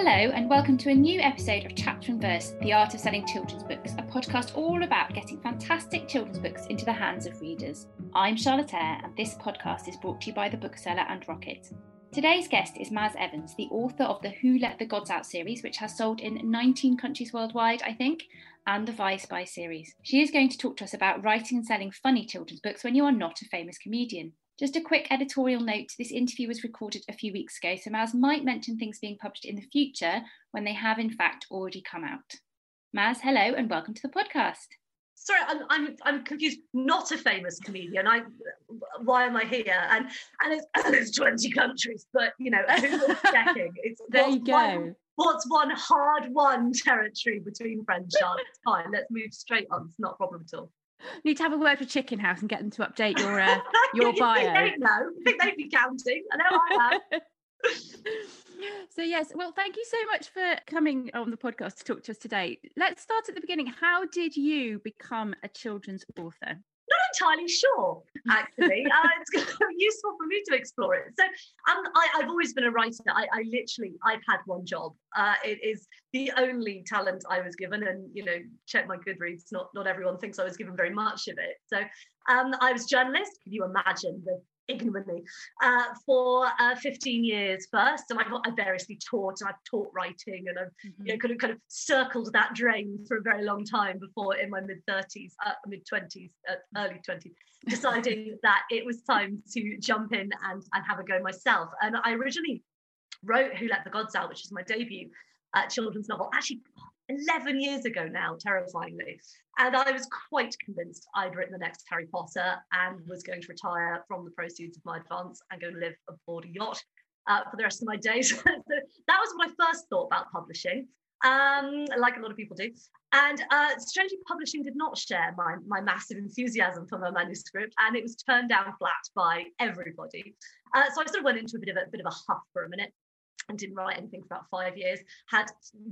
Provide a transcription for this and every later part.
Hello, and welcome to a new episode of Chapter and Verse The Art of Selling Children's Books, a podcast all about getting fantastic children's books into the hands of readers. I'm Charlotte Eyre, and this podcast is brought to you by The Bookseller and Rocket. Today's guest is Maz Evans, the author of the Who Let the Gods Out series, which has sold in 19 countries worldwide, I think, and the Vi Spy series. She is going to talk to us about writing and selling funny children's books when you are not a famous comedian. Just a quick editorial note this interview was recorded a few weeks ago, so Maz might mention things being published in the future when they have, in fact, already come out. Maz, hello and welcome to the podcast. Sorry, I'm, I'm, I'm confused. Not a famous comedian. I, why am I here? And and it's, it's 20 countries, but you know, checking? It's there you go. One, what's one hard won territory between friends, Charlotte? It's fine. Let's move straight on. It's not a problem at all. Need to have a word with Chicken House and get them to update your uh, your bio. they know. I think they'd be counting. I know I have. so yes, well, thank you so much for coming on the podcast to talk to us today. Let's start at the beginning. How did you become a children's author? Entirely sure, actually. uh, it's useful for me to explore it. So um, I, have always been a writer. I, I, literally, I've had one job. Uh, it is the only talent I was given. And, you know, check my Goodreads. Not, not everyone thinks I was given very much of it. So um, I was journalist. Can you imagine the ignominy uh, for uh, 15 years first. And I've, I've, variously taught and I've taught writing and I've mm-hmm. you know, kind, of, kind of circled that drain for a very long time before in my mid 30s, uh, mid 20s, uh, early 20s, deciding that it was time to jump in and, and have a go myself. And I originally wrote Who Let the Gods Out, which is my debut uh, children's novel, actually 11 years ago now, terrifyingly. And I was quite convinced I'd written the next Harry Potter and was going to retire from the proceeds of my advance and go live aboard a yacht uh, for the rest of my days. so that was I first thought about publishing, um, like a lot of people do. And uh, strangely, publishing did not share my, my massive enthusiasm for my manuscript, and it was turned down flat by everybody. Uh, so I sort of went into a bit of a bit of a huff for a minute and didn't write anything for about five years, had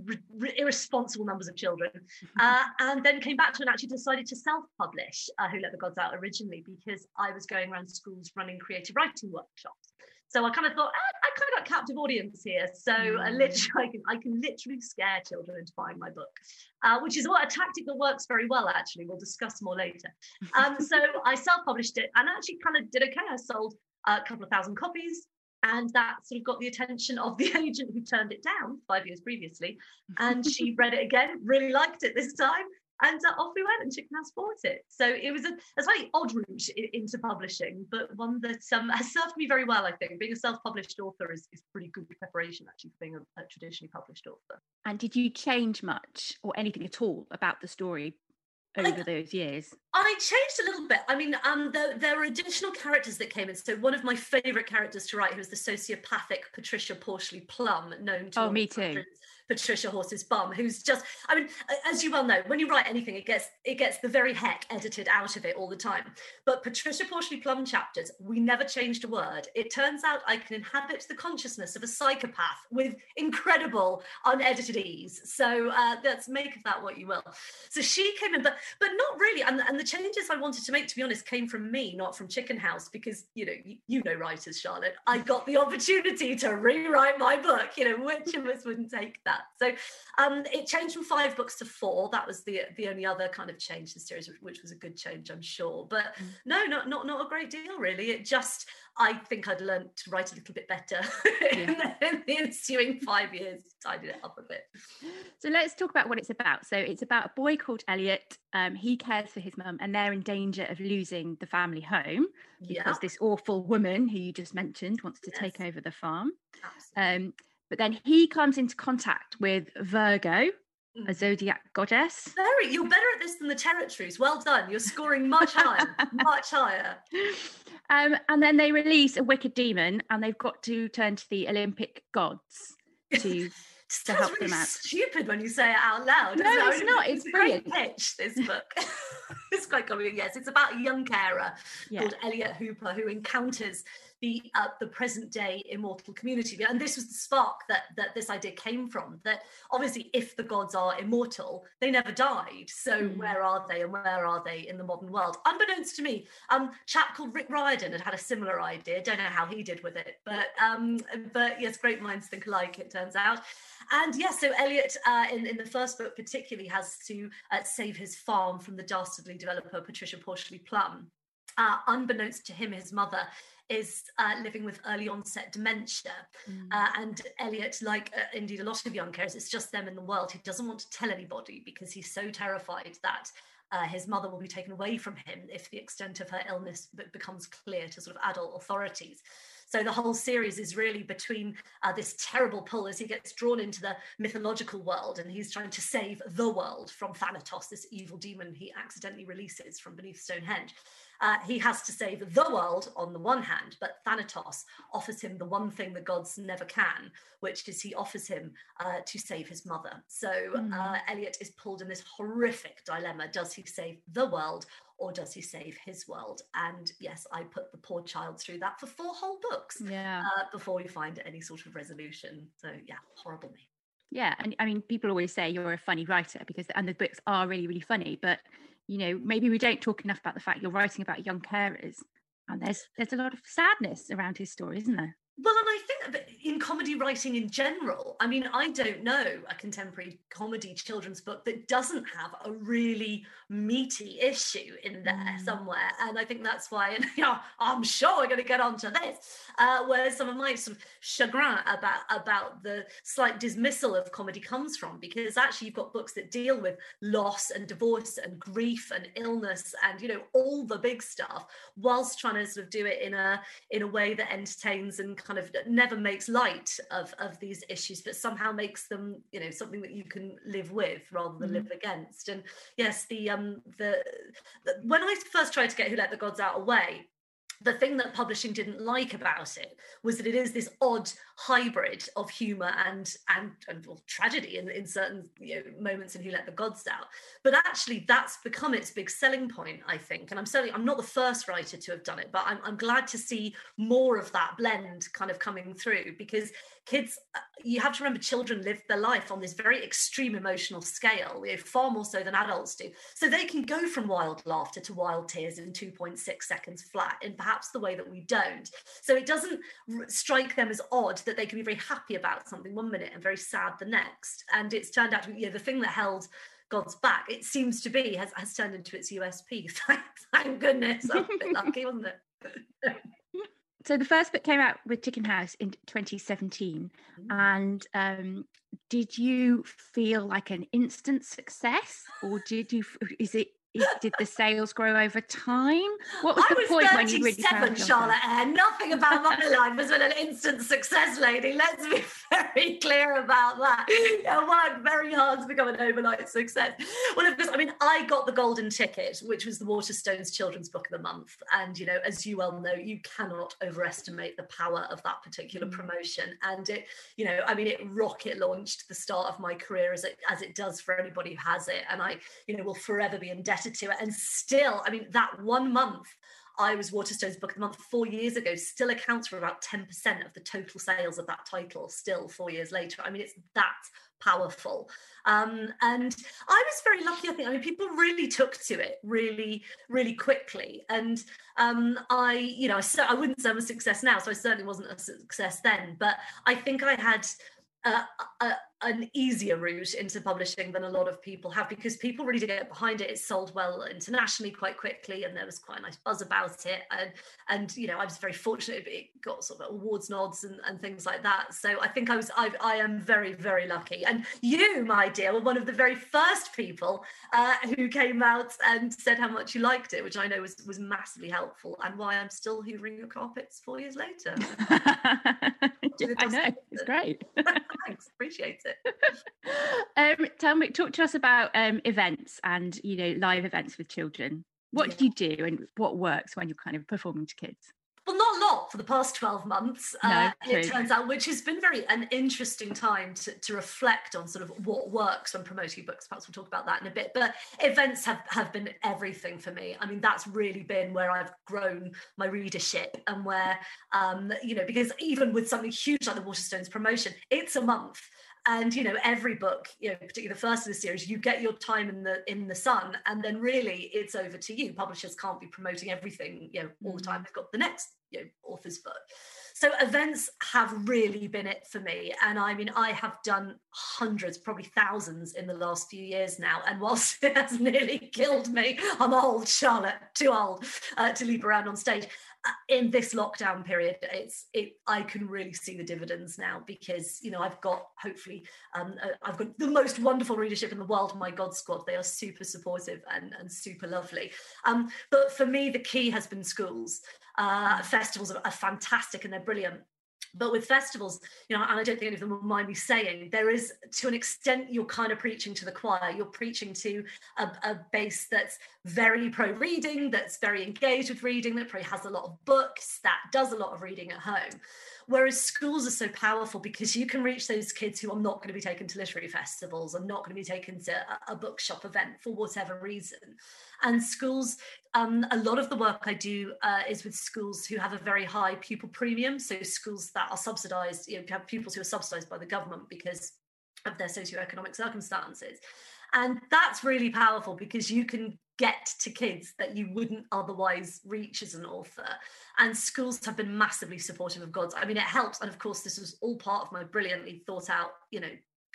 r- r- irresponsible numbers of children, uh, and then came back to and actually decided to self publish uh, Who Let the Gods Out originally because I was going around schools running creative writing workshops. So I kind of thought, ah, I kind of got captive audience here. So mm. I literally, I can, I can literally scare children into buying my book, uh, which is what a tactic that works very well, actually. We'll discuss more later. Um, so I self published it and actually kind of did okay. I sold a couple of thousand copies and that sort of got the attention of the agent who turned it down five years previously. And she read it again really liked it this time and uh, off we went and chicken house bought it. So it was a, a slightly odd route into publishing but one that um, has served me very well i think. Being a self-published author is, is pretty good preparation actually for being a, a traditionally published author. And did you change much or anything at all about the story over those years? I changed a little bit. I mean, um, there, there were additional characters that came in. So one of my favourite characters to write, who was the sociopathic Patricia Porshley Plum, known to oh, me too. Patricia Horse's bum, who's just, I mean, as you well know, when you write anything, it gets it gets the very heck edited out of it all the time. But Patricia Porshley Plum chapters, we never changed a word. It turns out I can inhabit the consciousness of a psychopath with incredible unedited ease. So uh, let's make of that what you will. So she came in, but but not really. And, and the changes I wanted to make, to be honest, came from me, not from Chicken House, because you know, you, you know writers, Charlotte. I got the opportunity to rewrite my book. You know, which of us wouldn't take that? So um, it changed from five books to four. That was the the only other kind of change in the series, which, was a good change, I'm sure. But mm. no, not not not a great deal really. It just I think I'd learned to write a little bit better yeah. in, the, in, the, ensuing five years, tidied it up a bit. So let's talk about what it's about. So it's about a boy called Elliot. Um, he cares for his mum, and they're in danger of losing the family home because yeah. this awful woman who you just mentioned wants to yes. take over the farm. Um, but then he comes into contact with Virgo, a mm. zodiac goddess. Very, you're better at this than the territories. Well done. You're scoring much higher, much higher. Um, and then they release a wicked demon, and they've got to turn to the Olympic gods to. to help really them out. Stupid when you say it out loud. No, it's it? not. It's, it's brilliant. pitch. This book. it's quite comic. Yes, it's about a young carer yeah. called Elliot Hooper who encounters the uh, the present day immortal community. And this was the spark that that this idea came from. That obviously, if the gods are immortal, they never died. So mm. where are they, and where are they in the modern world? Unbeknownst to me, um, chap called Rick Riordan had had a similar idea. Don't know how he did with it, but um, but yes, great minds think alike. It turns out. And yes, so Elliot uh, in, in the first book particularly has to uh, save his farm from the dastardly developer Patricia Porshley Plum. Uh, unbeknownst to him, his mother is uh, living with early onset dementia. Mm. Uh, and Elliot, like uh, indeed a lot of young carers, it's just them in the world. He doesn't want to tell anybody because he's so terrified that uh, his mother will be taken away from him if the extent of her illness becomes clear to sort of adult authorities. So the whole series is really between uh, this terrible pull as he gets drawn into the mythological world and he's trying to save the world from Thanatos, this evil demon he accidentally releases from beneath Stonehenge. Uh, he has to save the world on the one hand, but Thanatos offers him the one thing the gods never can, which is he offers him uh, to save his mother. So mm. uh, Elliot is pulled in this horrific dilemma. Does he save the world or does he save his world? And yes, I put the poor child through that for four whole books yeah. Uh, before we find any sort of resolution. So yeah, horrible me. Yeah, and I mean, people always say you're a funny writer because, and the books are really, really funny. But you know, maybe we don't talk enough about the fact you're writing about young carers, and there's there's a lot of sadness around his story, isn't there? Well, and I think in comedy writing in general, I mean, I don't know a contemporary comedy children's book that doesn't have a really meaty issue in there mm. somewhere. And I think that's why, and you know, I'm sure we're going to get onto this, uh, where some of my sort of chagrin about about the slight dismissal of comedy comes from, because actually you've got books that deal with loss and divorce and grief and illness and you know all the big stuff, whilst trying to sort of do it in a in a way that entertains and kind of never makes light of of these issues but somehow makes them you know something that you can live with rather than mm-hmm. live against and yes the um the, the when i first tried to get who let the gods out away the thing that publishing didn't like about it was that it is this odd hybrid of humor and and, and well, tragedy in, in certain you know, moments in who let the gods out but actually that's become its big selling point i think. And i'm certainly i'm not the first writer to have done it but i'm, I'm glad to see more of that blend kind of coming through because kids uh, you have to remember children live their life on this very extreme emotional scale you know, far more so than adults do so they can go from wild laughter to wild tears in 2.6 seconds flat in perhaps the way that we don't so it doesn't strike them as odd that they can be very happy about something one minute and very sad the next. And it's turned out to be you know, the thing that held God's back, it seems to be, has, has turned into its USP. Thank, goodness. I'm a bit lucky, wasn't it? so the first book came out with Chicken House in 2017, mm. and um, did you feel like an instant success, or did you? Is it did the sales grow over time? What was I the was point when you really found Charlotte Eyre. Nothing about my life has been an instant success, lady. Let's be very clear about that. I worked very hard to become an overnight success. Well, of course, I mean, I got the golden ticket, which was the Waterstones Children's Book of the Month. And, you know, as you well know, you cannot overestimate the power of that particular mm. promotion. And it, you know, I mean, it rocket launched the start of my career as it as it does for anybody who has it. And I, you know, will forever be indebted to it. And still, I mean, that one month I was Waterstones Book of the Month four years ago still accounts for about 10% of the total sales of that title, still four years later. I mean, it's that powerful. Um, and I was very lucky, I think. I mean, people really took to it really, really quickly. And um, I, you know, I, I wouldn't say I'm a success now, so I certainly wasn't a success then. But I think I had uh, a, an easier route into publishing than a lot of people have because people really did get behind it. It sold well internationally quite quickly, and there was quite a nice buzz about it. And and you know, I was very fortunate; it got sort of awards nods and, and things like that. So I think I was I, I am very very lucky. And you, my dear, were one of the very first people uh, who came out and said how much you liked it, which I know was was massively helpful, and why I'm still hoovering your carpets four years later. I know it's great. Thanks, appreciate it. um, tell me, talk to us about um, events and you know live events with children. What yeah. do you do, and what works when you're kind of performing to kids? well, not a lot for the past 12 months, no, uh, it turns out, which has been very an interesting time to, to reflect on sort of what works when promoting books. Perhaps we'll talk about that in a bit. But events have, have been everything for me. I mean, that's really been where I've grown my readership and where, um, you know, because even with something huge like the Waterstones promotion, it's a month and you know every book you know particularly the first of the series you get your time in the in the sun and then really it's over to you. Publishers can't be promoting everything you know all the time. Mm. they've got the next you know author's book. So events have really been it for me. And i mean i have done hundreds probably thousands in the last few years now. And whilst it has nearly killed me i'm old charlotte too old uh, to leap around on stage in this lockdown period it's it i can really see the dividends now because you know i've got hopefully um, uh, i've got the most wonderful readership in the world my god squad they are super supportive and, and super lovely. Um, but for me the key has been schools. Uh, festivals are, are fantastic and they're brilliant but with festivals you know and i don't think any of them will mind me saying there is to an extent you're kind of preaching to the choir. You're preaching to a, a base that's very pro reading that's very engaged with reading that probably has a lot of books that does a lot of reading at home Whereas schools are so powerful because you can reach those kids who are not going to be taken to literary festivals or not going to be taken to a, a bookshop event for whatever reason. And schools, um, a lot of the work I do uh, is with schools who have a very high pupil premium. So schools that are subsidised, you know, have pupils who are subsidised by the government because of their socioeconomic circumstances. And that's really powerful because you can get to kids that you wouldn't otherwise reach as an author. And schools have been massively supportive of Gods. I mean, it helps. And of course, this was all part of my brilliantly thought out, you know,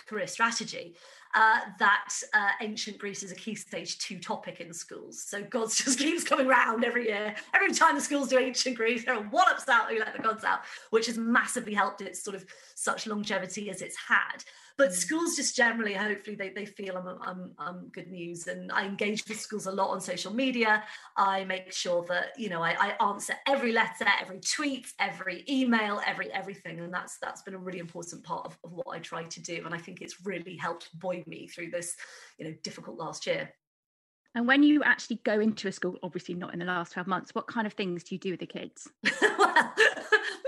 career strategy. Uh, that uh, ancient Greece is a key stage two topic in schools. So gods just keeps coming round every year. Every time the schools do ancient Greece, there are wallops out who let the gods out, which has massively helped its sort of such longevity as it's had but mm. schools just generally hopefully they, they feel I'm, I'm, I'm good news. And i engage with schools a lot on social media. I make sure that you know I, I answer every letter every tweet every email every everything. And that's that's been a really important part of, of what i try to do. And i think it's really helped buoy me through this you know difficult last year. And when you actually go into a school, obviously not in the last 12 months, what kind of things do you do with the kids? well,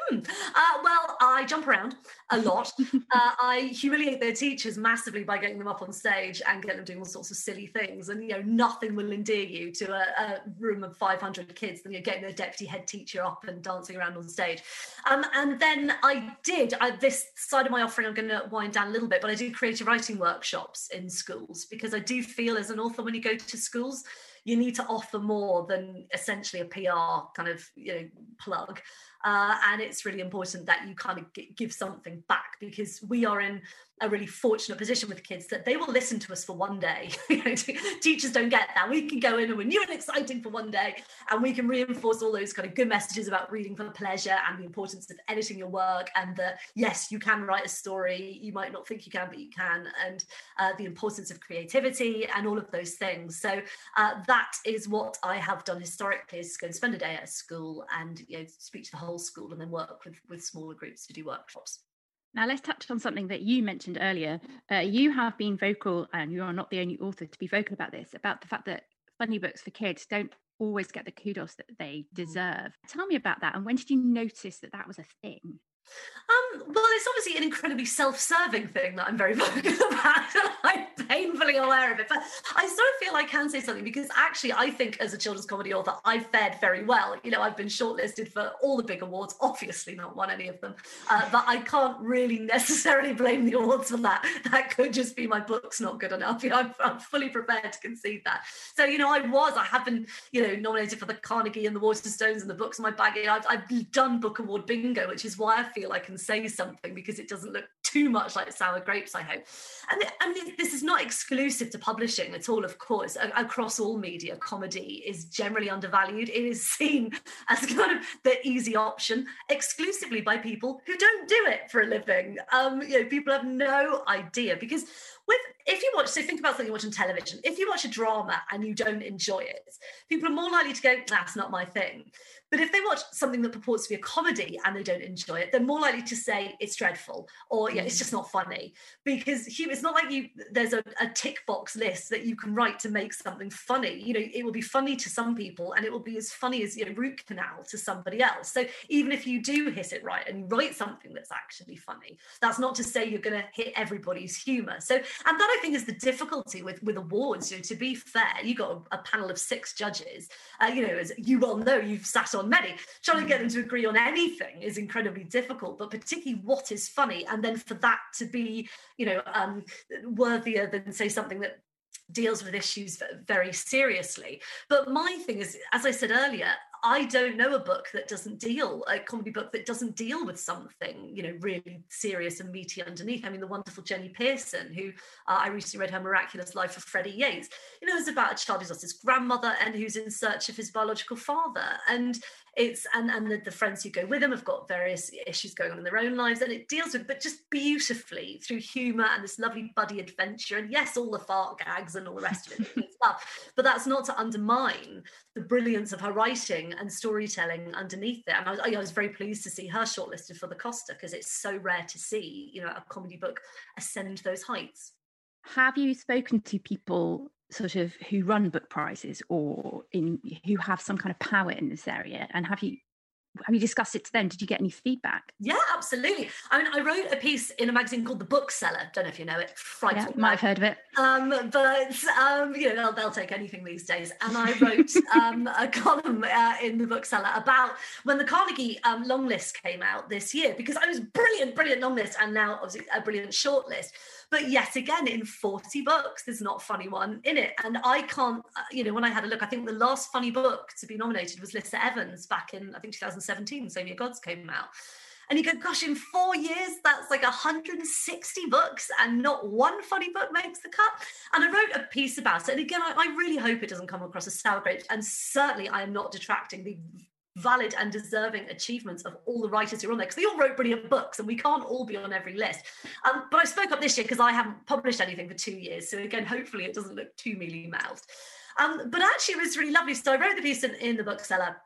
hmm. uh, well, I jump around a lot. uh, I humiliate their teachers massively by getting them up on stage and get them doing all sorts of silly things. And, you know, nothing will endear you to a, a room of 500 kids than you're getting the deputy head teacher up and dancing around on stage. Um, and then I did, I, this side of my offering, I'm going to wind down a little bit, but I do creative writing workshops in schools because I do feel as an author when you go to schools, you need to offer more than essentially a PR kind of you know plug. Uh, and it's really important that you kind of give something back because we are in a really fortunate position with kids that they will listen to us for one day. Teachers don't get that. We can go in and we're new and exciting for one day, and we can reinforce all those kind of good messages about reading for pleasure and the importance of editing your work, and that yes, you can write a story. You might not think you can, but you can, and uh, the importance of creativity and all of those things. So uh, that is what I have done historically: is go and spend a day at a school and you know speak to the whole school, and then work with with smaller groups to do workshops. Now, let's touch on something that you mentioned earlier. Uh, you have been vocal, and you are not the only author to be vocal about this, about the fact that funny books for kids don't always get the kudos that they mm. deserve. Tell me about that. And when did you notice that that was a thing? Um, well, it's obviously an incredibly self-serving thing that I'm very vocal about. I'm painfully aware of it, but I sort of feel I can say something because actually, I think as a children's comedy author, I've fared very well. You know, I've been shortlisted for all the big awards. Obviously, not won any of them, uh, but I can't really necessarily blame the awards for that. That could just be my books not good enough. You know, I'm, I'm fully prepared to concede that. So, you know, I was, I have been, you know, nominated for the Carnegie and the Waterstones and the Books Are My Bag. I've, I've done book award bingo, which is why I feel I can say something because it doesn't look too much like sour grapes, I hope. And, and this is not exclusive to publishing at all, of course. Across all media, comedy is generally undervalued. It is seen as kind of the easy option exclusively by people who don't do it for a living. Um, you know, people have no idea because with if you watch, so think about something you watch on television. If you watch a drama and you don't enjoy it, people are more likely to go, "That's not my thing." But if they watch something that purports to be a comedy and they don't enjoy it, they're more likely to say it's dreadful or yeah, it's mm. just not funny. Because it's not like you there's a, a tick box list that you can write to make something funny. You know, it will be funny to some people and it will be as funny as you know, root canal to somebody else. So even if you do hit it right and write something that's actually funny, that's not to say you're going to hit everybody's humor. So, and that I think is the difficulty with with awards. You know, to be fair, you got a, a panel of six judges. Uh, you know, as you well know, you've sat on many. Trying to get them to agree on anything is incredibly difficult, but particularly what is funny, and then for that to be, you know, um, worthier than say something that deals with issues very seriously. But my thing is, as I said earlier, I don't know a book that doesn't deal, a comedy book that doesn't deal with something, you know, really serious and meaty underneath. I mean, the wonderful Jenny Pearson, who uh, I recently read her miraculous life of Freddie Yates, you know, it's about a child who's lost his grandmother and who's in search of his biological father. And it's and and the, the, friends who go with them have got various issues going on in their own lives and it deals with but just beautifully through humor and this lovely buddy adventure and yes all the fart gags and all the rest of it stuff but that's not to undermine the brilliance of her writing and storytelling underneath it. And I I was very pleased to see her shortlisted for the Costa because it's so rare to see you know a comedy book ascend those heights. Have you spoken to people sort of who run book prizes or in who have some kind of power in this area and have you have you discussed it to them? Did you get any feedback? Yeah, absolutely. I mean, I wrote a piece in a magazine called The Bookseller. Don't know if you know it. Frightful. Yeah, might have heard of it. Um, but um, you know, they'll, they'll, take anything these days. And I wrote um, a column uh, in The Bookseller about when the Carnegie um, long list came out this year because I was brilliant, brilliant long list, and now obviously a brilliant short list. But yet again, in 40 books, there's not a funny one in it. And I can't, uh, you know, when I had a look, I think the last funny book to be nominated was Lissa Evans back in, I think, 2017, Same Year Gods came out. And you go, gosh, in four years, that's like 160 books, and not one funny book makes the cut. And I wrote a piece about it. And again, I, I really hope it doesn't come across as sour grapes. And certainly, I am not detracting the valid and deserving achievements of all the writers who are on there because they all wrote brilliant books and we can't all be on every list. Um, but I spoke up this year because I haven't published anything for two years. So again, hopefully it doesn't look too mealy mouthed. Um, but actually, it was really lovely. So I wrote the piece in, in the bookseller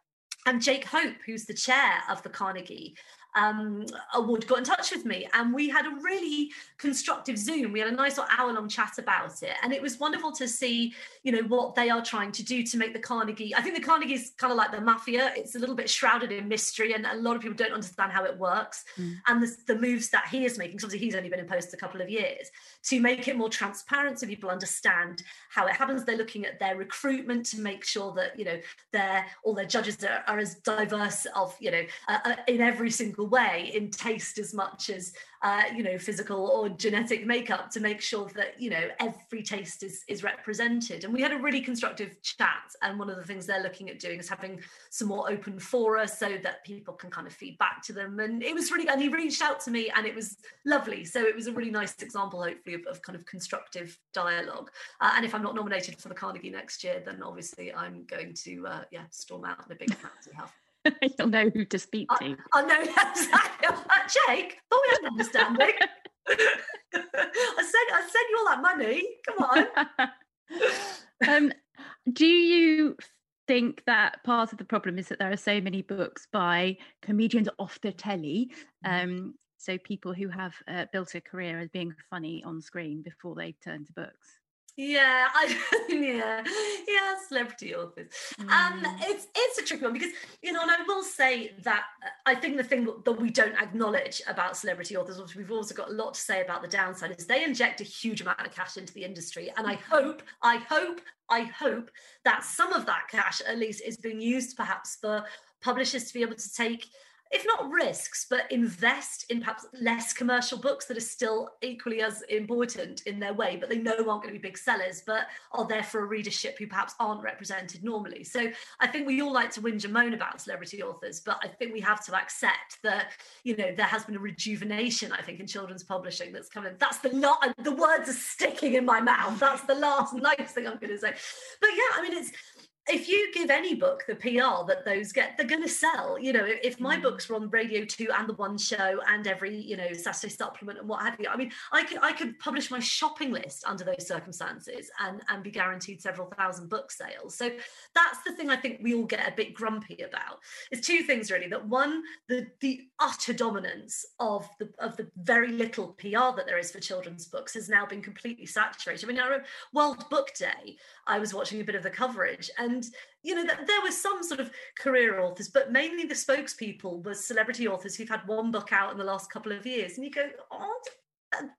and Jake Hope, who's the chair of the Carnegie um, award got in touch with me and we had a really constructive zoom. We had a nice hour long chat about it and it was wonderful to see you know what they are trying to do to make the carnegie i think the carnegie is kind of like the mafia. It's a little bit shrouded in mystery and a lot of people don't understand how it works mm. and the, the, moves that he is making obviously he's only been in post a couple of years to make it more transparent so people understand how it happens. They're looking at their recruitment to make sure that you know their all their judges are, are as diverse of you know uh, uh in every single way in taste as much as uh, you know physical or genetic makeup to make sure that you know every taste is is represented. And we had a really constructive chat and one of the things they're looking at doing is having some more open fora so that people can kind of feed back to them. And it was really and he reached out to me and it was lovely. So it was a really nice example hopefully of, of kind of constructive dialogue. Uh, and if i'm not nominated for the carnegie next year then obviously i'm going to uh, yeah storm out in a big fancy huff You'll know who to speak to. I, know. Uh, Jake, thought we had an understanding. I sent I sent you all that money. Come on. um, do you think that part of the problem is that there are so many books by comedians off the telly? Mm-hmm. Um, so people who have uh, built a career as being funny on screen before they turn to books. Yeah, I yeah, yeah, celebrity authors. Um, mm. Um, it's it's a tricky one because you know, and I will say that uh, I think the thing that we don't acknowledge about celebrity authors, which we've also got a lot to say about the downside, is they inject a huge amount of cash into the industry, and I hope, I hope, I hope that some of that cash at least is being used perhaps for publishers to be able to take if not risks, but invest in perhaps less commercial books that are still equally as important in their way, but they know aren't going to be big sellers, but are there for a readership who perhaps aren't represented normally. So I think we all like to whinge and moan about celebrity authors, but I think we have to accept that, you know, there has been a rejuvenation, I think, in children's publishing that's coming. That's the lot, the words are sticking in my mouth. That's the last nice thing I'm going to say. But yeah, I mean, it's, if you give any book the PR that those get, they're going to sell. You know, if my mm. books were on Radio Two and the One Show and every you know Saturday supplement and what have you, I mean, I could I could publish my shopping list under those circumstances and and be guaranteed several thousand book sales. So that's the thing I think we all get a bit grumpy about. It's two things really. That one, the the utter dominance of the of the very little PR that there is for children's books has now been completely saturated. I mean, I remember World Book Day. I was watching a bit of the coverage and and you know that there were some sort of career authors but mainly the spokespeople were celebrity authors who've had one book out in the last couple of years. And you go oh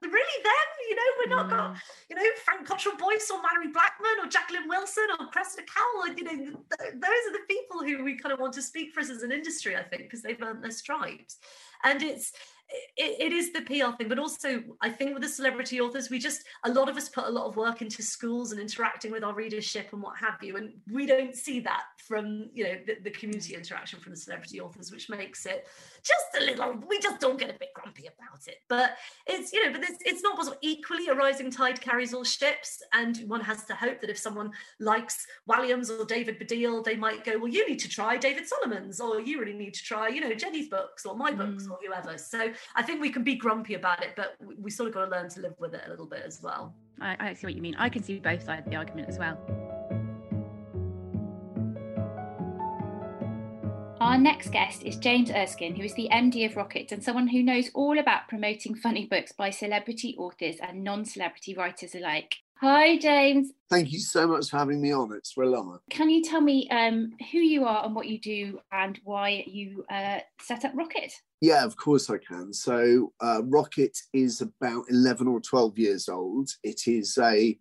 really them you know we're not mm. got you know frank cottrell boyce or malorie blackman or jacqueline wilson or cressida cowell you know th- those are the people who we kind of want to speak for us as an industry i think because they've earned their stripes. And it's it, it is the PR thing, but also I think with the celebrity authors, we just a lot of us put a lot of work into schools and interacting with our readership and what have you, and we don't see that from you know the, the community interaction from the celebrity authors, which makes it just a little. We just don't get a bit grumpy about it, but it's you know, but it's, it's not possible. Equally, a rising tide carries all ships, and one has to hope that if someone likes Walliams or David Baddiel, they might go, well, you need to try David Solomons, or you really need to try you know Jenny's books or my books mm. or whoever. So I think we can be grumpy about it, but we sort of got to learn to live with it a little bit as well. I, I see what you mean. I can see both sides of the argument as well. Our next guest is James Erskine, who is the MD of Rocket and someone who knows all about promoting funny books by celebrity authors and non celebrity writers alike. Hi, James. Thank you so much for having me on. It's real honour. Can you tell me um, who you are and what you do and why you uh, set up Rocket? Yeah, of course I can. So, uh, Rocket is about 11 or 12 years old. It is a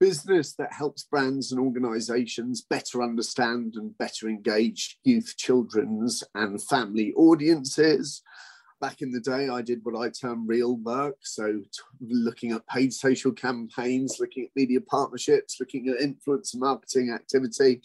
business that helps brands and organizations better understand and better engage youth, children's, and family audiences back in the day, I did what I term real work. So, looking at paid social campaigns, looking at media partnerships, looking at influence marketing activity.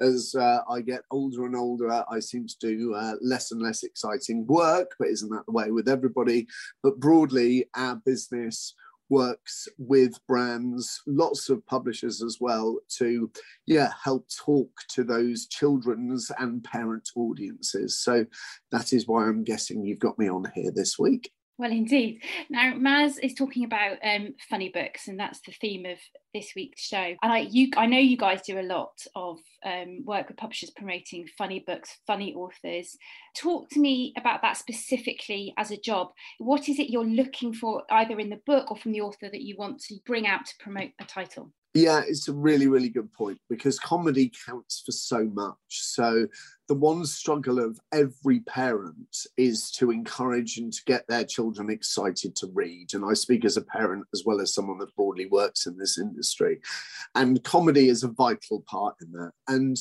As uh, I get older and older, I seem to do uh, less and less exciting work, but isn't that the way with everybody? But broadly, our business works with brands, lots of publishers as well, to yeah help talk to those children's and parent audiences. So that is why I'm guessing you've got me on here this week. Well, indeed. Now, Maz is talking about um, funny books, and that's the theme of this week's show. And I, you, I know you guys do a lot of um, work with publishers promoting funny books, funny authors. Talk to me about that specifically as a job. What is it you're looking for, either in the book or from the author, that you want to bring out to promote a title? Yeah, it's a really, really good point because comedy counts for so much. So, the one struggle of every parent is to encourage and to get their children excited to read. And I speak as a parent as well as someone that broadly works in this industry. And comedy is a vital part in that. And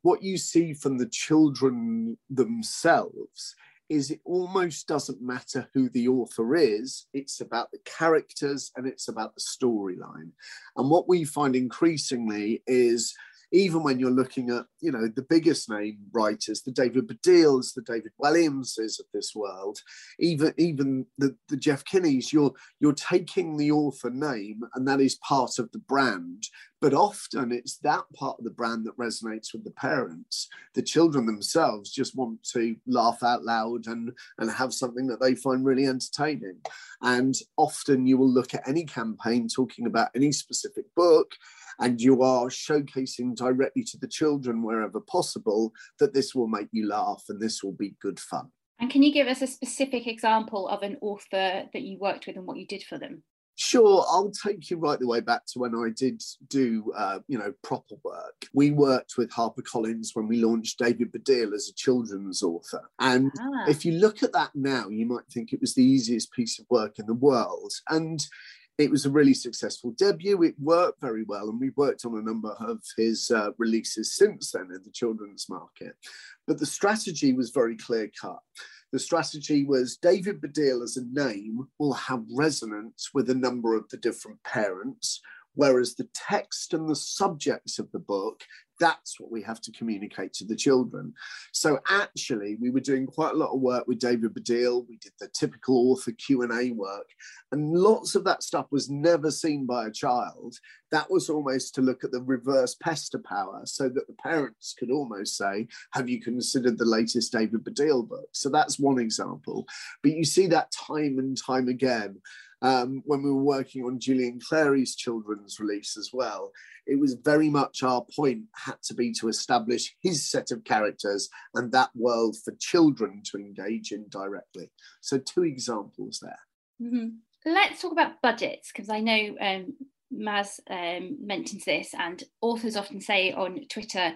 what you see from the children themselves is it almost doesn't matter who the author is, it's about the characters and it's about the storyline. And what we find increasingly is even when you're looking at, you know, the biggest name writers, the David Baddiels, the David Walliamses of this world, even even the, the Jeff Kinneys, you're you're taking the author name and that is part of the brand. But often it's that part of the brand that resonates with the parents. The children themselves just want to laugh out loud and, and have something that they find really entertaining. And often you will look at any campaign talking about any specific book and you are showcasing directly to the children wherever possible that this will make you laugh and this will be good fun. And can you give us a specific example of an author that you worked with and what you did for them? Sure, I'll take you right the way back to when I did do, uh, you know, proper work. We worked with HarperCollins when we launched David Baddiel as a children's author. And ah. if you look at that now, you might think it was the easiest piece of work in the world. And it was a really successful debut. It worked very well, and we've worked on a number of his uh, releases since then in the children's market. But the strategy was very clear cut. The strategy was David Baddiel as a name will have resonance with a number of the different parents, whereas the text and the subjects of the book That's what we have to communicate to the children. So actually, we were doing quite a lot of work with David Baddiel. We did the typical author Q and A work, and lots of that stuff was never seen by a child. That was almost to look at the reverse pester power, so that the parents could almost say, "Have you considered the latest David Baddiel book?" So that's one example. But you see that time and time again um, when we were working on Julian Clary's children's release as well. It was very much our point had to be to establish his set of characters and that world for children to engage in directly. So, two examples there. Mm-hmm. Let's talk about budgets because I know um, Maz um, mentions this, and authors often say on Twitter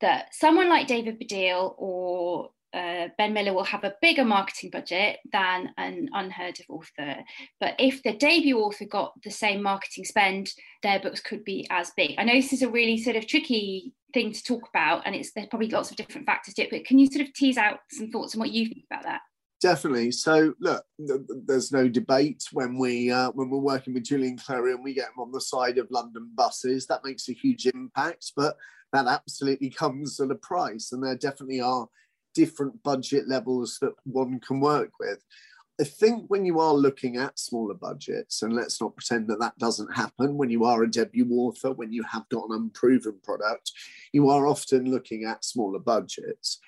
that someone like David Baddiel or uh, Ben Miller will have a bigger marketing budget than an unheard of author. But if the debut author got the same marketing spend, their books could be as big. I know this is a really sort of tricky thing to talk about, and it's there's probably lots of different factors to it. But can you sort of tease out some thoughts on what you think about that? Definitely. So look, there's no debate when we uh, when we're working with Julian Clary and we get him on the side of London buses. That makes a huge impact, but that absolutely comes at a price, and there definitely are different budget levels that one can work with. I think when you are looking at smaller budgets, and let's not pretend that that doesn't happen when you are a debut author, when you have got an unproven product, you are often looking at smaller budgets.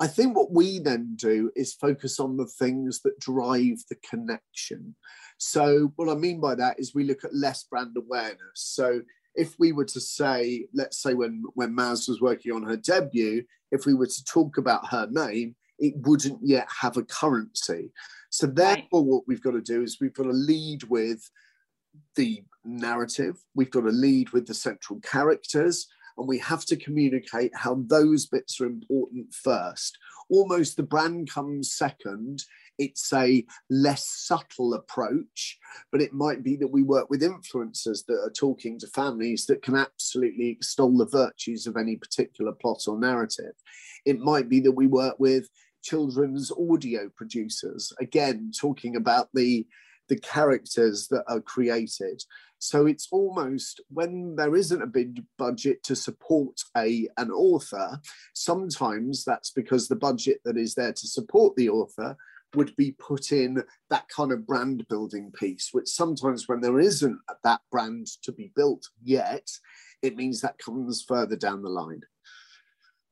I think what we then do is focus on the things that drive the connection. So, what I mean by that is we look at less brand awareness. So, if we were to say, let's say when when Maz was working on her debut, if we were to talk about her name, it wouldn't yet have a currency. So therefore, right. what we've got to do is we've got to lead with the narrative. We've got to lead with the central characters, and we have to communicate how those bits are important first. Almost the brand comes second it's a less subtle approach, but it might be that we work with influencers that are talking to families that can absolutely extol the virtues of any particular plot or narrative. It might be that we work with children's audio producers, again, talking about the, the characters that are created. So it's almost when there isn't a big budget to support a an author, sometimes that's because the budget that is there to support the author would be put in that kind of brand building piece, which sometimes when there isn't that brand to be built yet, it means that comes further down the line.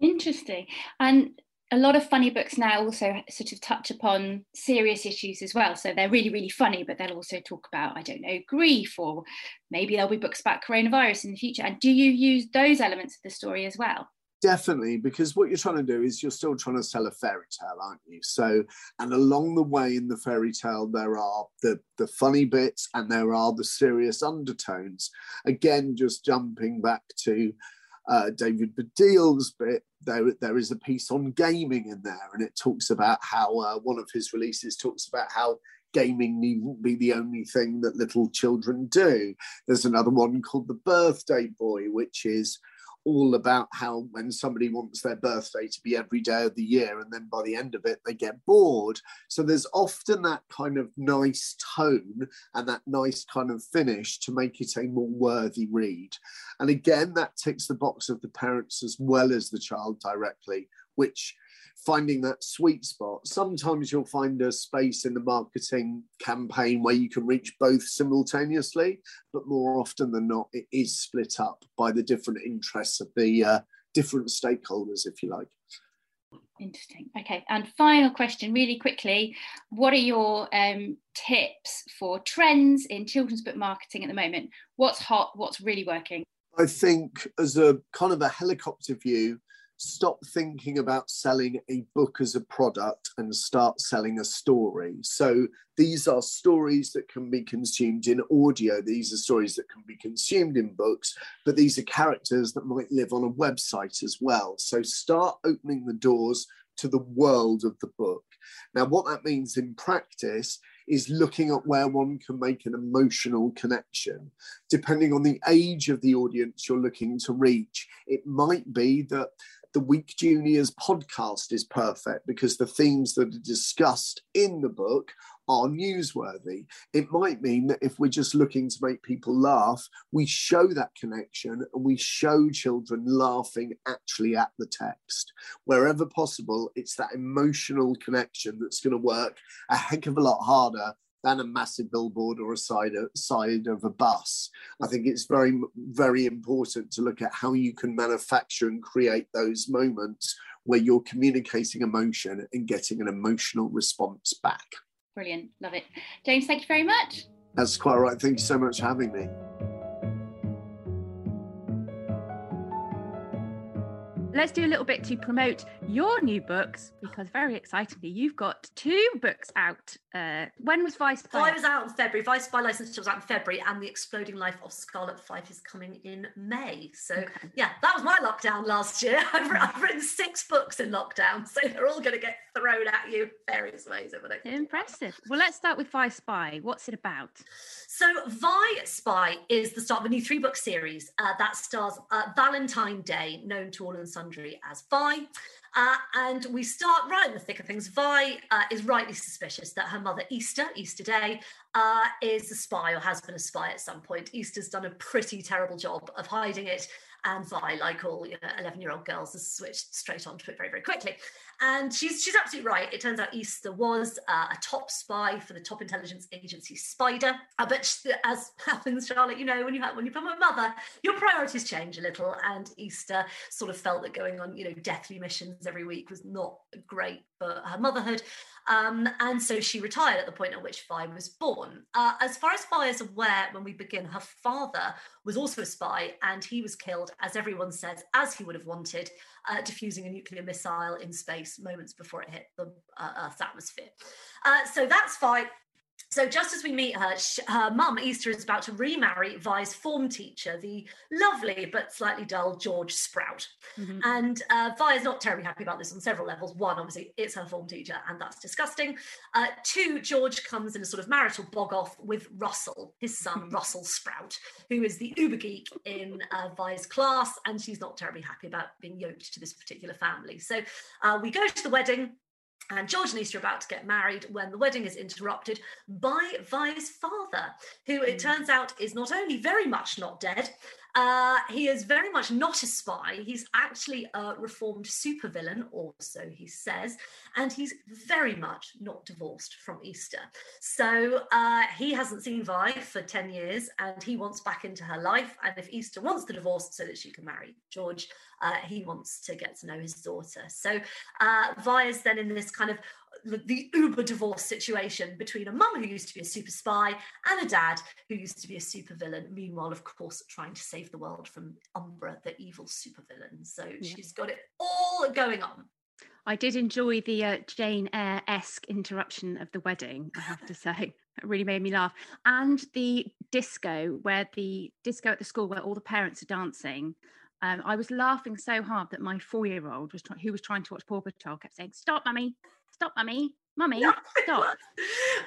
Interesting. And a lot of funny books now also sort of touch upon serious issues as well. So they're really, really funny, but they'll also talk about, I don't know, grief, or maybe there'll be books about coronavirus in the future. And do you use those elements of the story as well? Definitely, because what you're trying to do is you're still trying to sell a fairy tale, aren't you? So, and along the way in the fairy tale, there are the, the funny bits and there are the serious undertones. Again, just jumping back to uh, David Baddiel's bit, there, there is a piece on gaming in there, and it talks about how uh, one of his releases talks about how gaming needn't be the only thing that little children do. There's another one called The Birthday Boy, which is all about how when somebody wants their birthday to be every day of the year and then by the end of it they get bored. So there's often that kind of nice tone and that nice kind of finish to make it a more worthy read. And again that ticks the box of the parents as well as the child directly which finding that sweet spot. Sometimes you'll find a space in the marketing campaign where you can reach both simultaneously, but more often than not, it is split up by the different interests of the uh, different stakeholders, if you like. Interesting. Okay. And final question, really quickly What are your um, tips for trends in children's book marketing at the moment? What's hot? What's really working? I think, as a kind of a helicopter view, stop thinking about selling a book as a product and start selling a story. So these are stories that can be consumed in audio, these are stories that can be consumed in books, but these are characters that might live on a website as well. So start opening the doors to the world of the book. Now, what that means in practice is looking at where one can make an emotional connection. Depending on the age of the audience you're looking to reach, it might be that the Week Juniors podcast is perfect because the themes that are discussed in the book are newsworthy. It might mean that if we're just looking to make people laugh, we show that connection and we show children laughing actually at the text. Wherever possible, it's that emotional connection that's going to work a heck of a lot harder than a massive billboard or a side of, side of a bus. I think it's very, very important to look at how you can manufacture and create those moments where you're communicating emotion and getting an emotional response back. Brilliant. Love it. James, thank you very much. That's quite right. Thank you so much for having me. let's do a little bit to promote your new books because very excitingly, you've got two books out. Uh, when was Vi Spy? Vi was out in February. Vi Spy License was out in February, and The Exploding Life of Scarlett Fife is coming in May. So, okay. yeah, that was my lockdown last year. I've, I've, written six books in lockdown, so they're all going to get thrown at you various ways over the Impressive. Well, let's start with Vi Spy. What's it about? So, Vi Spy is the start of a new three book series uh, that stars uh, Valentine Day, known to all and sundry as Vi. Uh, and we start right in the thick of things. Vi uh, is rightly suspicious that her mother, Easter, Easter Day, uh, is a spy or has been a spy at some point. Easter's done a pretty terrible job of hiding it and Vi, like all you know, 11 year old girls, has switched straight onto it very, very quickly. And she's she's absolutely right. It turns out Easter was uh, a top spy for the top intelligence agency Spider. Uh, but as happens, Charlotte, you know, when you have when you become a mother, your priorities change a little. And Easter sort of felt that going on, you know, deathly missions every week was not great for her motherhood. Um, and so she retired at the point at which Vi was born. Uh, as far as Vi is aware, when we begin, her father was also a spy and he was killed, as everyone says, as he would have wanted, uh, diffusing a nuclear missile in space moments before it hit the uh, Earth's atmosphere. Uh, so that's Vi. So just as we meet her, her mum, Easter, is about to remarry Vi's form teacher, the lovely but slightly dull George Sprout. Mm-hmm. And uh, Vi is not terribly happy about this on several levels. One, obviously, it's her form teacher, and that's disgusting. Uh, two, George comes in a sort of marital bog off with Russell, his son. Russell Sprout, who is the uber geek in uh, Vi's class, and she's not terribly happy about being yoked to this particular family. So uh, we go to the wedding. And George and Easter are about to get married when the wedding is interrupted by Vi's father, who it hmm. turns out is not only very much not dead, uh, he is very much not a spy. He's actually a reformed supervillain, or so he says, and he's very much not divorced from Easter. So uh, he hasn't seen Vi for 10 years and he wants back into her life. And if Easter wants the divorce so that she can marry George, uh, he wants to get to know his daughter. So uh, Vi is then in this kind of the uber divorce situation between a mum who used to be a super spy and a dad who used to be a super villain. Meanwhile, of course, trying to save the world from Umbra, the evil super villain. So yeah. she's got it all going on. I did enjoy the uh, Jane Eyre esque interruption of the wedding, I have to say. It really made me laugh. And the disco, where the disco at the school where all the parents are dancing. Um, I was laughing so hard that my four-year-old was try- who was trying to watch Paw Patrol kept saying, "Stop, mummy! Stop, mummy! Mummy, stop.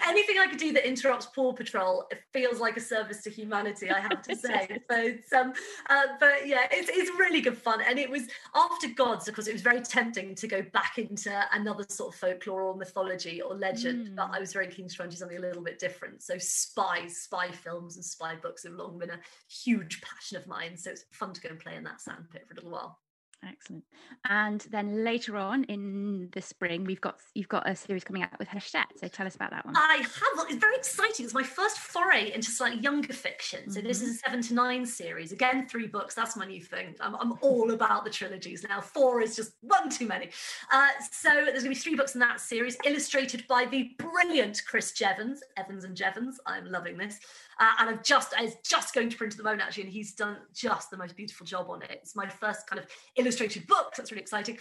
Anything I could do that interrupts Paw Patrol it feels like a service to humanity, I have to say. so, um, uh, but yeah, it's, it's really good fun. And it was after Gods, of course, it was very tempting to go back into another sort of folklore or mythology or legend, mm. but I was very keen to try and do something a little bit different. So, spies, spy films, and spy books have long been a huge passion of mine. So, it's fun to go and play in that sandpit for a little while. Excellent. And then later on in the spring, we've got you've got a series coming out with Hachette. So tell us about that one. I have. It's very exciting. It's my first foray into slightly younger fiction. So mm-hmm. this is a seven to nine series. Again, three books. That's my new thing. I'm, I'm all about the trilogies now. Four is just one too many. Uh, so there's going to be three books in that series, illustrated by the brilliant Chris Jevons, Evans and Jevons. I'm loving this. Uh, and I've just I was just going to print at the moment actually, and he's done just the most beautiful job on it. It's my first kind of illustrated book. That's really exciting,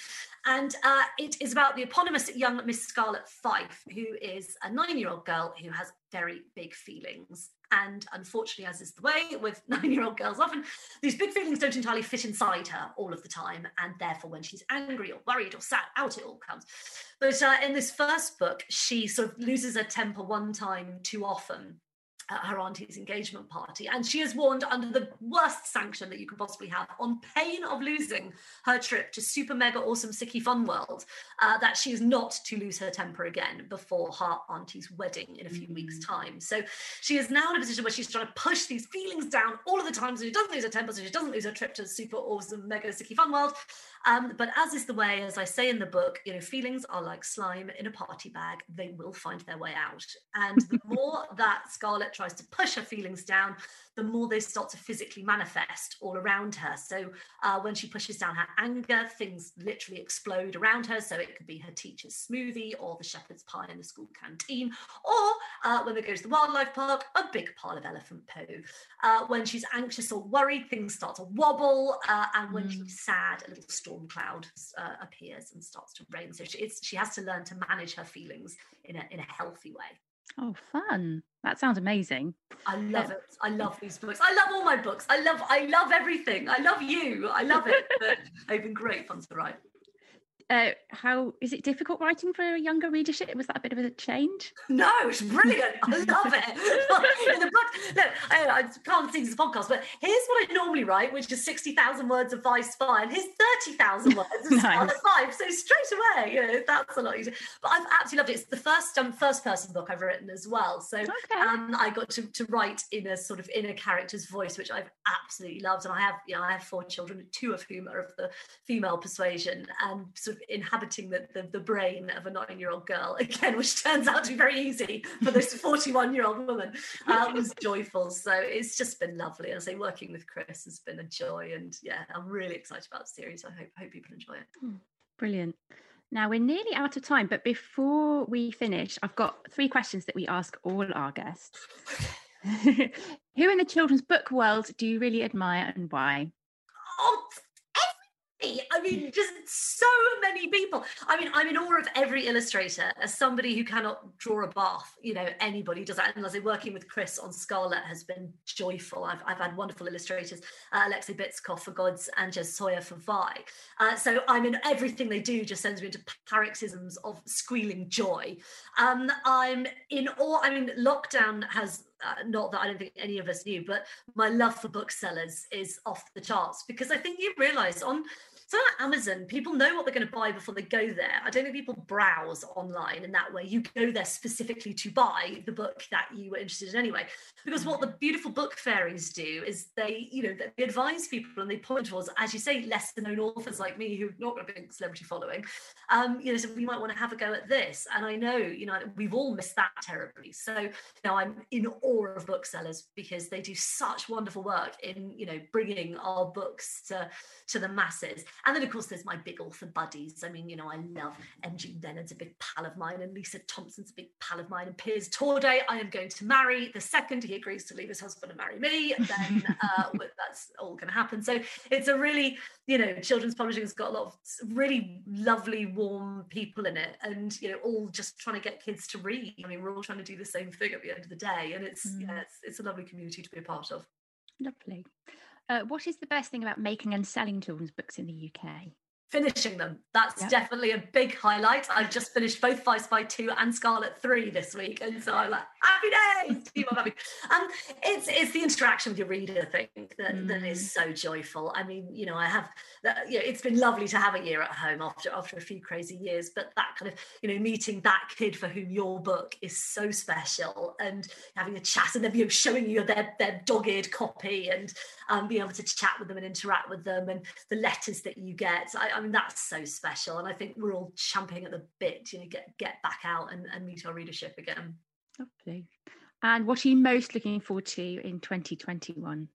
and uh, it is about the eponymous young Miss Scarlett Fife, who is a nine-year-old girl who has very big feelings. And unfortunately, as is the way with nine year old girls, often these big feelings don't entirely fit inside her all of the time. And therefore, when she's angry or worried or sad, out it all comes. But uh, in this first book, she sort of loses her temper one time too often her auntie's engagement party. And she is warned under the worst sanction that you could possibly have, on pain of losing her trip to super mega awesome Sicky Fun World, uh, that she is not to lose her temper again before her auntie's wedding in a few mm. weeks' time. So she is now in a position where she's trying to push these feelings down all of the time so she doesn't lose her temper, so she doesn't lose her trip to super awesome mega Sicky Fun World. Um, but as is the way, as I say in the book, you know, feelings are like slime in a party bag. They will find their way out. And the more that Scarlett tries to push her feelings down, the more they start to physically manifest all around her. So uh, when she pushes down her anger, things literally explode around her. So it could be her teacher's smoothie or the shepherd's pie in the school canteen, or uh, when they go to the wildlife park, a big pile of elephant poo. Uh, when she's anxious or worried, things start to wobble. Uh, and when mm. she's sad, a little storm cloud uh, appears and starts to rain. So she, she has to learn to manage her feelings in a, in a healthy way. Oh, fun. That sounds amazing. I love it. I love these books. I love all my books. I love I love everything. I love you. I love it. they've been great fun to write uh, how is it difficult writing for a younger readership? Was that a bit of a change? No, it's brilliant. I love it. In the book, look, I, I, can't see this podcast, but here's what I normally write, which is 60,000 words of Vi Spy, and here's 30,000 words of nice. Five. So straight away, you know, that's a lot easier. But I've absolutely loved it. It's the first um, first person book I've written as well. So okay. um, I got to, to write in a sort of inner character's voice, which I've absolutely loved. And I have, you know, I have four children, two of whom are of the female persuasion, and sort of inhabiting the, the, the brain of a nine year old girl, again, which turns out to be very easy for this 41 year old woman, uh, was joyful. So it's just been lovely. I say working with Chris has been a joy. And yeah, I'm really excited about the series. I hope, hope people enjoy it. Hmm, brilliant. Now we're nearly out of time, but before we finish, I've got three questions that we ask all our guests. Who in the children's book world do you really admire and why? Oh, I mean, just so many people. I mean, I'm in awe of every illustrator. As somebody who cannot draw a bath, you know, anybody does that. And I working with Chris on Scarlett has been joyful. I've, I've had wonderful illustrators, uh, Alexei for Gods and Jez Tuya for Vi. Uh, so I'm in everything they do just sends me into paroxysms of squealing joy. Um, I'm in awe. I mean, lockdown has uh, not that I don't think any of us knew, but my love for booksellers is off the charts because I think you realize on so at Amazon, people know what they're going to buy before they go there. I don't think people browse online in that way. You go there specifically to buy the book that you were interested in anyway. Because what the beautiful book fairies do is they, you know, they advise people and they point towards, as you say, lesser known authors like me who've not got a big celebrity following. Um, you know, so we might want to have a go at this. And I know, you know, we've all missed that terribly. So now I'm in awe of booksellers because they do such wonderful work in, you know, bringing our books to, to the masses. And then, of course, there's my big author buddies. I mean, you know, I love M.G. Leonard's a big pal of mine, and Lisa Thompson's a big pal of mine, and Piers Torday, I am going to marry the second he agrees to leave his husband and marry me. Then uh, that's all going to happen. So it's a really, you know, children's publishing has got a lot of really lovely, warm people in it, and you know, all just trying to get kids to read. I mean, we're all trying to do the same thing at the end of the day, and it's mm. yeah, it's, it's a lovely community to be a part of. Lovely. Uh, what is the best thing about making and selling children's books in the UK? finishing them. That's yep. definitely a big highlight. I've just finished both Vi Spy 2 and Scarlett 3 this week. And so I'm like, happy days, happy. And it's it's the interaction with your reader thing that, mm. that is mm. so joyful. I mean, you know, I have you know, it's been lovely to have a year at home after after a few crazy years, but that kind of, you know, meeting that kid for whom your book is so special and having a chat and then you know, showing you their their dog-eared copy and um, being able to chat with them and interact with them and the letters that you get. I, I mean, that's so special. And I think we're all champing at the bit, you know, get get back out and, and meet our readership again. Lovely. And what are you most looking forward to in 2021?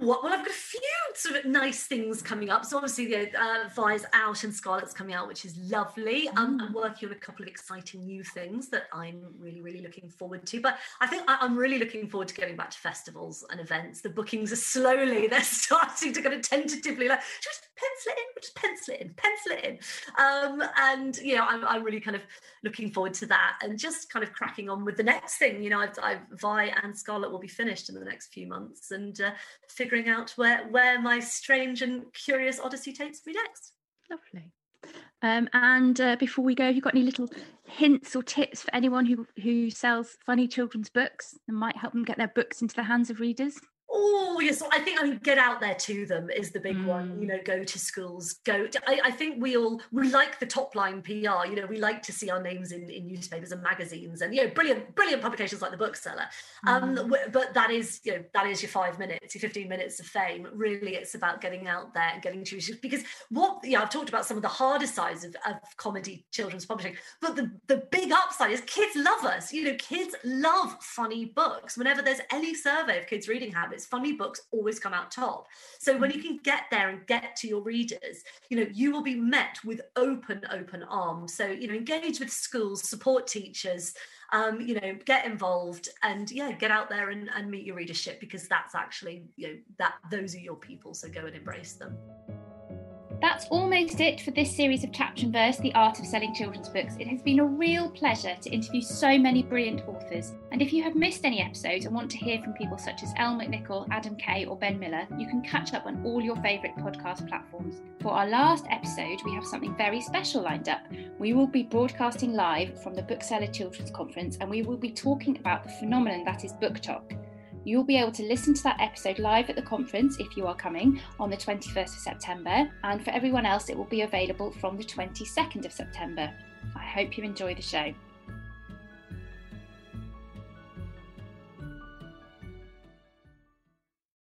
Well, I've got a few sort of nice things coming up. So obviously the uh, Vi's out and Scarlett's coming out, which is lovely. Um, I'm working on a couple of exciting new things that I'm really, really looking forward to. But I think I, am really looking forward to going back to festivals and events. The bookings are slowly, they're starting to kind of tentatively like, just pencil it in, just pencil it in, pencil it in. Um, and, you know, I'm, I'm really kind of looking forward to that and just kind of cracking on with the next thing. You know, I've, I've Vi and Scarlett will be finished in the next few months and uh, figuring out where, where my strange and curious odyssey takes me next. Lovely. Um, and uh, before we go, have you got any little hints or tips for anyone who who sells funny children's books and might help them get their books into the hands of readers? Oh yes, I think I mean get out there to them is the big mm. one. You mm. know, go to schools. Go. To, I, I, think we all we like the top line PR. You know, we like to see our names in, in newspapers and magazines, and you know, brilliant brilliant publications like the Bookseller. Um, mm. But that is you know that is your five minutes, your fifteen minutes of fame. Really, it's about getting out there and getting to because what yeah I've talked about some of the harder sides of, of comedy children's publishing, but the the big upside is kids love us. You know, kids love funny books. Whenever there's any survey of kids' reading habits funny books always come out top. So when you can get there and get to your readers, you know, you will be met with open, open arms. So, you know, engage with schools, support teachers, um, you know, get involved and yeah, get out there and, and meet your readership because that's actually, you know, that those are your people. So go and embrace them. That's almost it for this series of Chapter and Verse, The Art of Selling Children's Books. It has been a real pleasure to interview so many brilliant authors. And if you have missed any episodes and want to hear from people such as Elle McNicoll, Adam Kay, or Ben Miller, you can catch up on all your favourite podcast platforms. For our last episode, we have something very special lined up. We will be broadcasting live from the Bookseller Children's Conference and we will be talking about the phenomenon that is BookTok. You'll be able to listen to that episode live at the conference if you are coming on the 21st of September, and for everyone else, it will be available from the 22nd of September. I hope you enjoy the show.